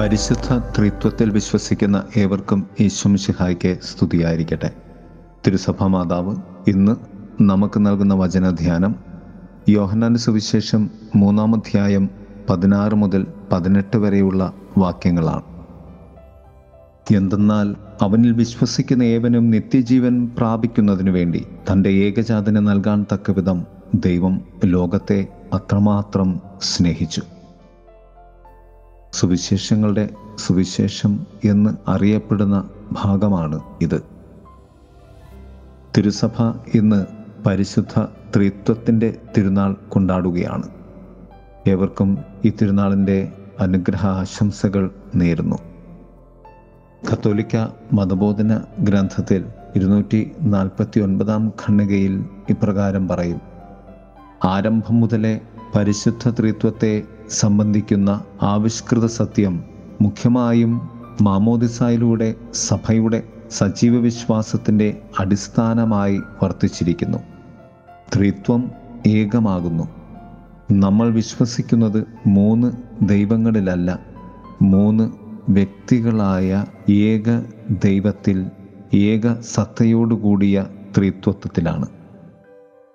പരിശുദ്ധ ത്രിത്വത്തിൽ വിശ്വസിക്കുന്ന ഏവർക്കും യേശുമിശിഹായ്ക്ക് സ്തുതിയായിരിക്കട്ടെ. തിരുസഭ മാതാവ് ഇന്ന് നമുക്ക് നൽകുന്ന വചനധ്യാനം യോഹന്നാന്റെ സുവിശേഷം മൂന്നാമധ്യായം പതിനാറ് മുതൽ പതിനെട്ട് വരെയുള്ള വാക്യങ്ങളാണ്. എന്തെന്നാൽ അവനിൽ വിശ്വസിക്കുന്ന ഏവനും നിത്യജീവൻ പ്രാപിക്കുന്നതിനു വേണ്ടി തന്റെ ഏകജാതനെ നൽകാൻ തക്കവിധം ദൈവം ലോകത്തെ അത്രമാത്രം സ്നേഹിച്ചു. സുവിശേഷങ്ങളുടെ സുവിശേഷം എന്ന് അറിയപ്പെടുന്ന ഭാഗമാണ് ഇത്. തിരുസഭ ഇന്ന് പരിശുദ്ധ ത്രിത്വത്തിന്റെ തിരുനാൾ കൊണ്ടാടുകയാണ്. ഏവർക്കും ഈ തിരുനാളിന്റെ അനുഗ്രഹ ആശംസകൾ നേരുന്നു. കത്തോലിക്ക മതബോധന ഗ്രന്ഥത്തിൽ ഇരുന്നൂറ്റി നാൽപ്പത്തി ഒൻപതാം ഖണ്ഡികയിൽ ഇപ്രകാരം പറയും. ആരംഭം മുതലേ പരിശുദ്ധ ത്രിത്വത്തെ സംബന്ധിക്കുന്ന ആവിഷ്കൃത സത്യം മുഖ്യമായും മാമോദിസായിലൂടെ സഭയുടെ സജീവ വിശ്വാസത്തിന്റെ അടിസ്ഥാനമായി വർത്തിച്ചിരിക്കുന്നു. ത്രിത്വം ഏകമാകുന്നു. നമ്മൾ വിശ്വസിക്കുന്നത് മൂന്ന് ദൈവങ്ങളിലല്ല മൂന്ന് വ്യക്തികളായ ഏക ദൈവത്തിൽ ഏക സത്തയോടുകൂടിയ ത്രിത്വത്വത്തിലാണ്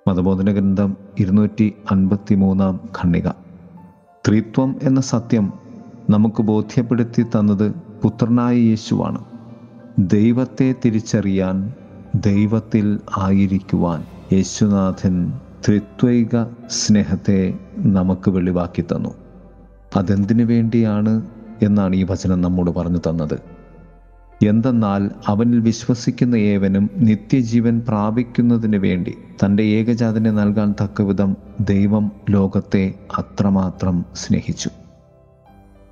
മതബോധന ഗ്രന്ഥം ഇരുന്നൂറ്റി അൻപത്തി മൂന്നാം ഖണ്ണിക ത്രിത്വം എന്ന സത്യം നമുക്ക് ബോധ്യപ്പെടുത്തി തന്നത് പുത്രനായ യേശുവാണ്. ദൈവത്തെ തിരിച്ചറിയാൻ ദൈവത്തിൽ ആയിരിക്കുവാൻ യേശുനാഥൻ ത്രിത്വൈക സ്നേഹത്തെ നമുക്ക് വെളിവാക്കി തന്നു. അതെന്തിനു വേണ്ടിയാണ് എന്നാണ് ഈ വചനം നമ്മോട് പറഞ്ഞു തന്നത്? എന്തെന്നാൽ അവനിൽ വിശ്വസിക്കുന്ന ഏവനും നിത്യജീവൻ പ്രാപിക്കുന്നതിന് വേണ്ടി തന്റെ ഏകജാതനെ നൽകാൻ തക്കവിധം ദൈവം ലോകത്തെ അത്രമാത്രം സ്നേഹിച്ചു.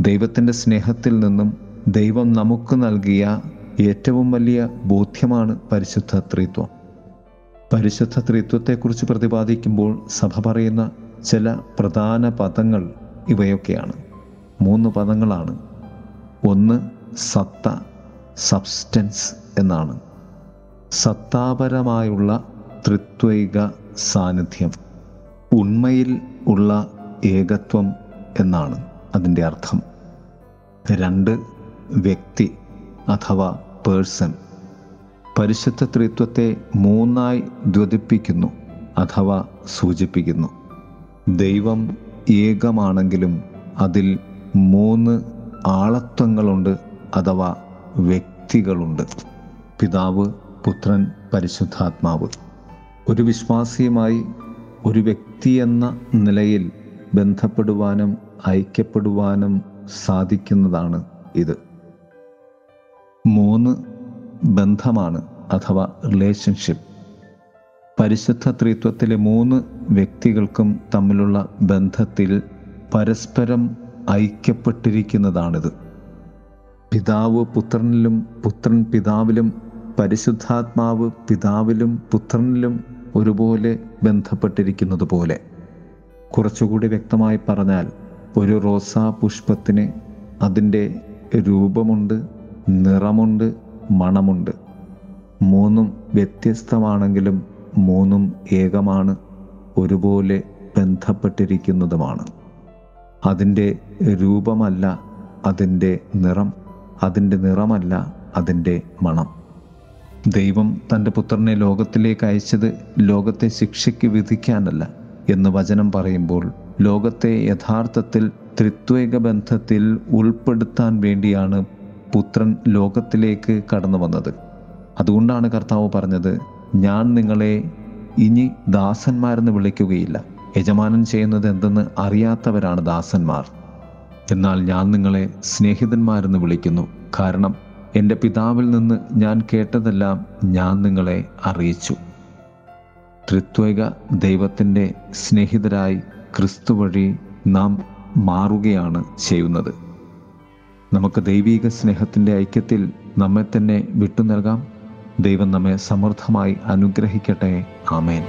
ദൈവത്തിന്റെ സ്നേഹത്തിൽ നിന്നും ദൈവം നമുക്ക് നൽകിയ ഏറ്റവും വലിയ ബോധ്യമാണ് പരിശുദ്ധ ത്രിത്വം. പരിശുദ്ധ ത്രിത്വത്തെക്കുറിച്ച് പ്രതിപാദിക്കുമ്പോൾ സഭ പറയുന്ന ചില പ്രധാന പദങ്ങൾ ഇവയൊക്കെയാണ്. മൂന്ന് പദങ്ങളാണ്. ഒന്ന് സത്ത. സബ്സ്റ്റൻസ് എന്നാണ്. സത്താപരമായുള്ള ത്രിത്വൈക സാന്നിധ്യം ഉണ്മയിൽ ഉള്ള ഏകത്വം എന്നാണ് അതിന്റെ അർത്ഥം. രണ്ട് വ്യക്തി അഥവാ പേഴ്സൺ പരിശുദ്ധ ത്രിത്വത്തെ മൂന്നായി ദ്വതിപ്പിക്കുന്നു അഥവാ സൂചിപ്പിക്കുന്നു. ദൈവം ഏകമാണെങ്കിലും അതിൽ മൂന്ന് ആളത്വങ്ങളുണ്ട് അഥവാ വ്യക്തികളുണ്ട്. പിതാവ് പുത്രൻ പരിശുദ്ധാത്മാവ്. ഒരു വിശ്വാസിയുമായി ഒരു വ്യക്തി എന്ന നിലയിൽ ബന്ധപ്പെടുവാനും ഐക്യപ്പെടുവാനും സാധിക്കുന്നതാണ് ഇത്. മൂന്ന് ബന്ധമാണ് അഥവാ റിലേഷൻഷിപ്പ് പരിശുദ്ധ ത്രിത്വത്തിലെ മൂന്ന് വ്യക്തികൾക്കും തമ്മിലുള്ള ബന്ധത്തിൽ പരസ്പരം ഐക്യപ്പെട്ടിരിക്കുന്നതാണിത്. പിതാവ് പുത്രനിലും പുത്രൻ പിതാവിലും പരിശുദ്ധാത്മാവ് പിതാവിലും പുത്രനിലും ഒരുപോലെ ബന്ധപ്പെട്ടിരിക്കുന്നത് പോലെ കുറച്ചുകൂടി വ്യക്തമായി പറഞ്ഞാൽ ഒരു റോസാ പുഷ്പത്തിന് അതിന്റെ രൂപമുണ്ട് നിറമുണ്ട് മണമുണ്ട്. മൂന്നും വ്യത്യസ്തമാണെങ്കിലും മൂന്നും ഏകമാണ് ഒരുപോലെ ബന്ധപ്പെട്ടിരിക്കുന്നതുമാണ്. അതിന്റെ രൂപമല്ല അതിന്റെ നിറം. അതിന്റെ നിറമല്ല അതിന്റെ മണം. ദൈവം തന്റെ പുത്രനെ ലോകത്തിലേക്ക് അയച്ചത് ലോകത്തെ ശിക്ഷയ്ക്ക് വിധിക്കാനല്ല എന്ന് വചനം പറയുമ്പോൾ ലോകത്തെ യഥാർത്ഥത്തിൽ ത്രിത്വേക ബന്ധത്തിൽ ഉൾപ്പെടുത്താൻ വേണ്ടിയാണ് പുത്രൻ ലോകത്തിലേക്ക് കടന്നു വന്നത്. അതുകൊണ്ടാണ് കർത്താവ് പറഞ്ഞത് ഞാൻ നിങ്ങളെ ഇനി ദാസന്മാരെന്ന് വിളിക്കുകയില്ല. യജമാനൻ ചെയ്യുന്നത് എന്തെന്ന് അറിയാത്തവരാണ് ദാസന്മാർ. എന്നാൽ ഞാൻ നിങ്ങളെ സ്നേഹിതന്മാരെന്ന് വിളിക്കുന്നു. കാരണം എന്റെ പിതാവിൽ നിന്ന് ഞാൻ കേട്ടതെല്ലാം ഞാൻ നിങ്ങളെ അറിയിച്ചു. ത്രിത്വൈക ദൈവത്തിന്റെ സ്നേഹിതരായി ക്രിസ്തു വഴി നാം മാറുകയാണ് ചെയ്യുന്നത്. നമുക്ക് ദൈവീക സ്നേഹത്തിന്റെ ഐക്യത്തിൽ നമ്മെ തന്നെ വിട്ടു നൽകാം. ദൈവം നമ്മെ സമൃദ്ധമായി അനുഗ്രഹിക്കട്ടെ. ആമേൻ.